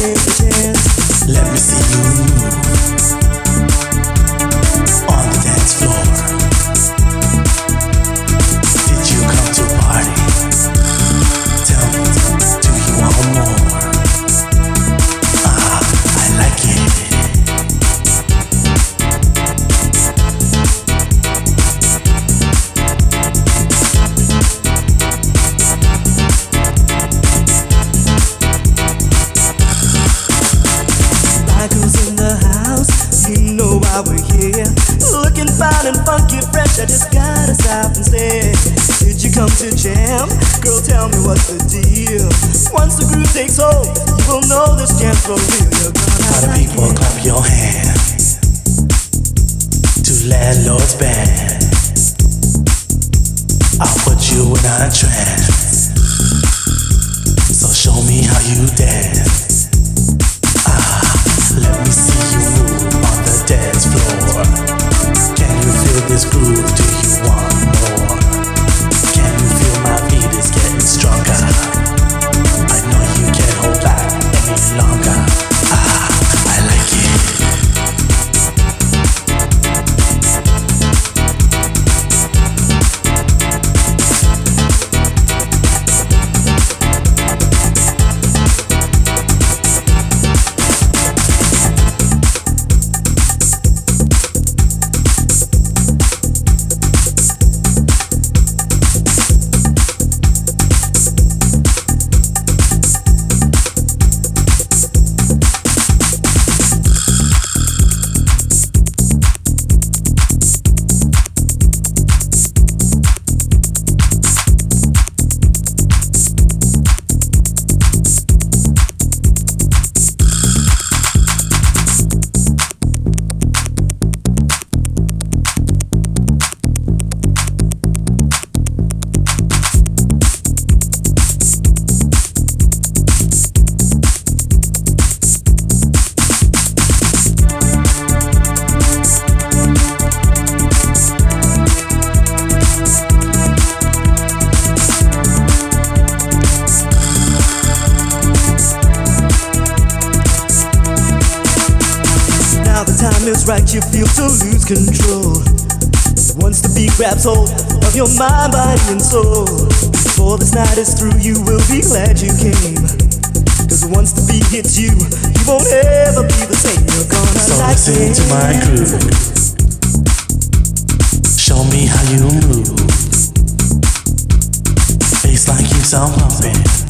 Let me see you. grabs of your mind, body, and soul. Before this night is through, you will be glad you came. Cause once the beat hits you, you won't ever be the same. You're gonna so like listen to my groove. Show me how you move. Face like you're sound pumping.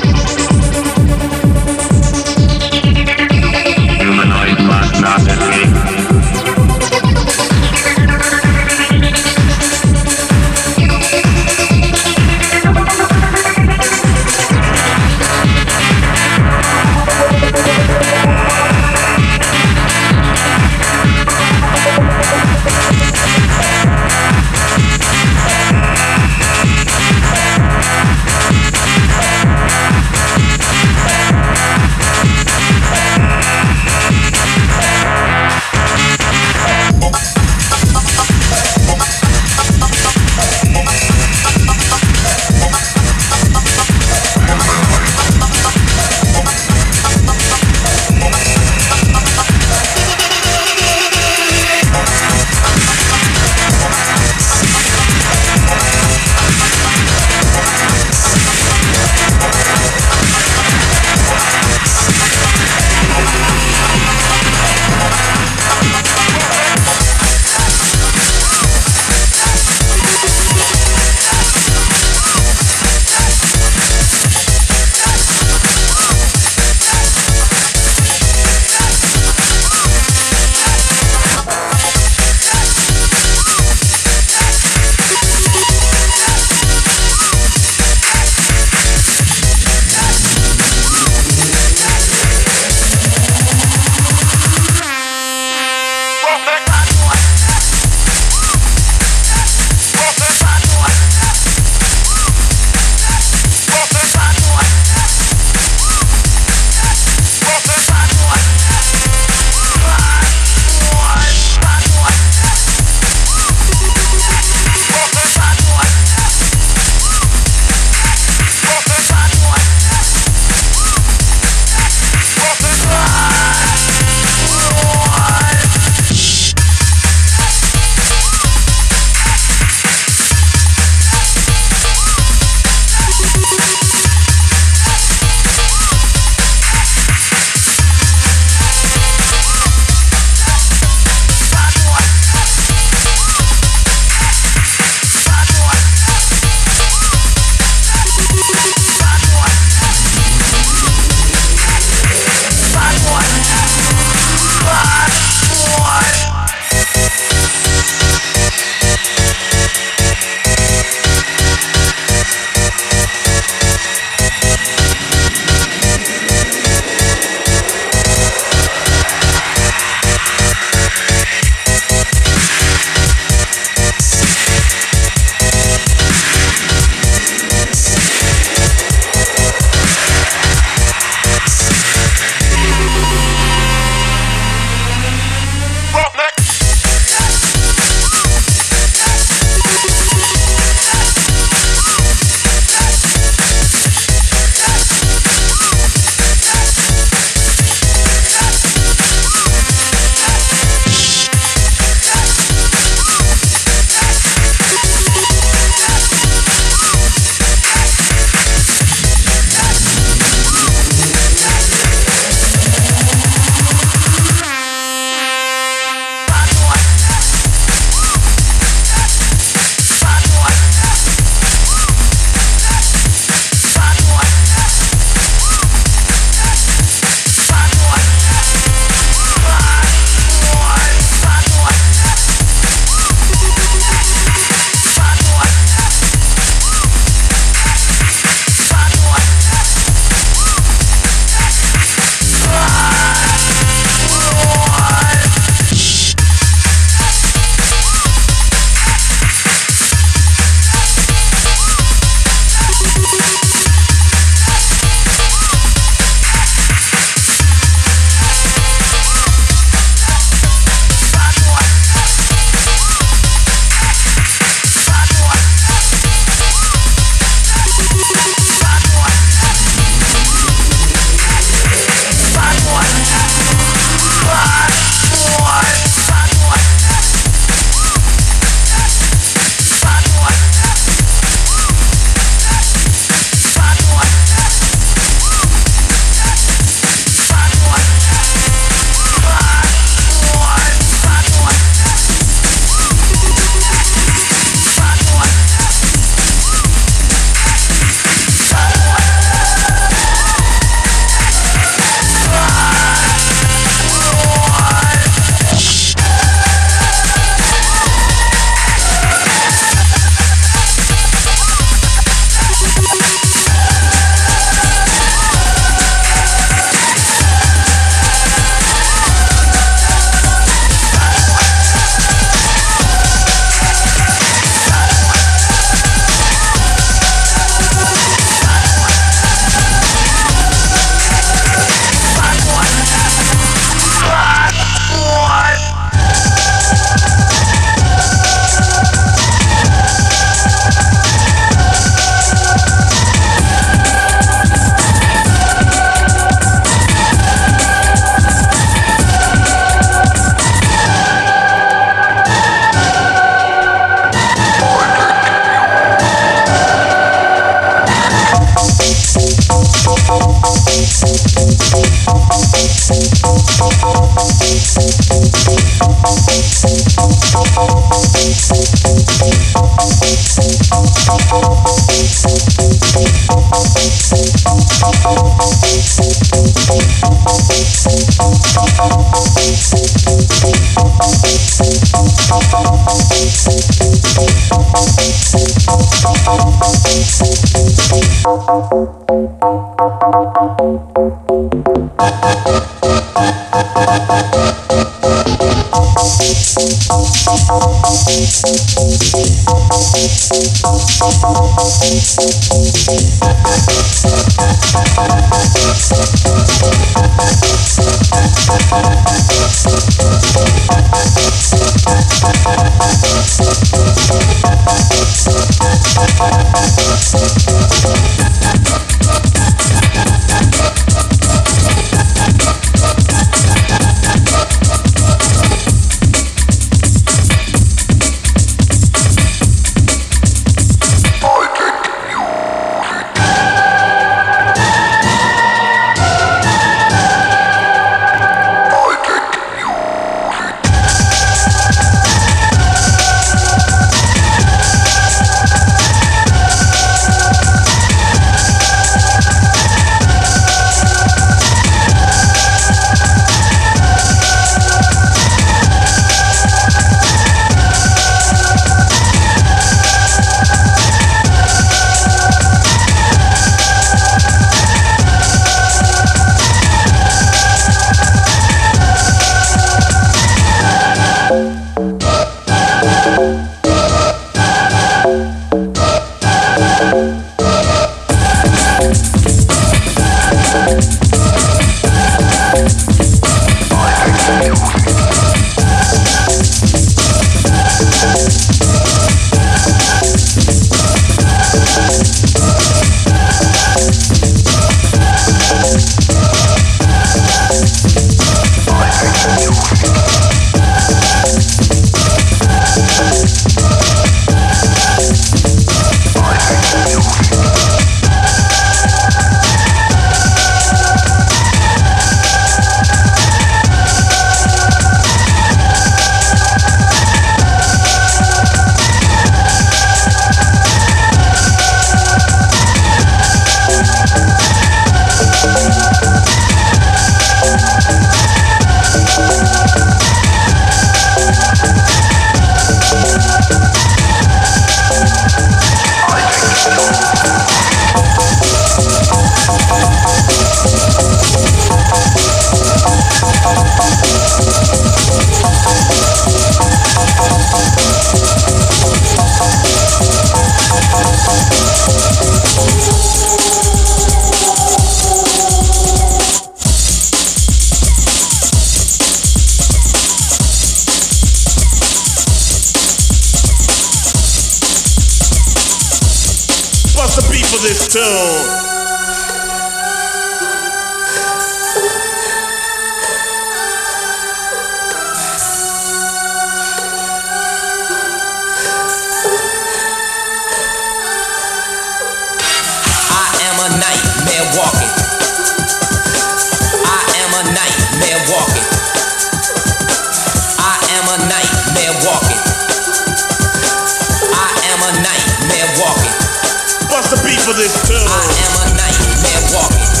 this. I am a nightmare walking.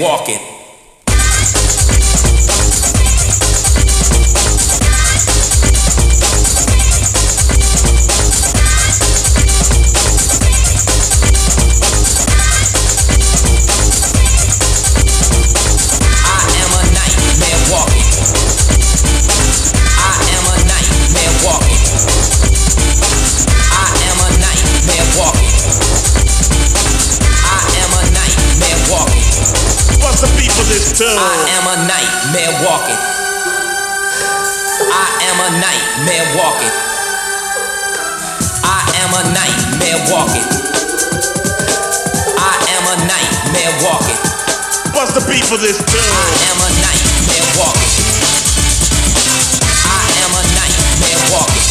Walking. Am a nightmare walking. I am a nightmare walking. I am a nightmare walking. I am a nightmare walking. What's the beat for this tune? I am a nightmare walking. I am a nightmare walking.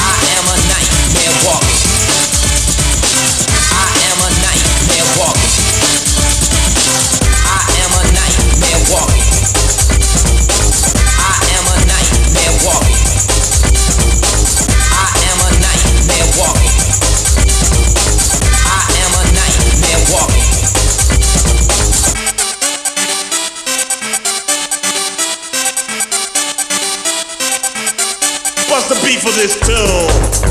I am a nightmare walking. What's the beat for this tune?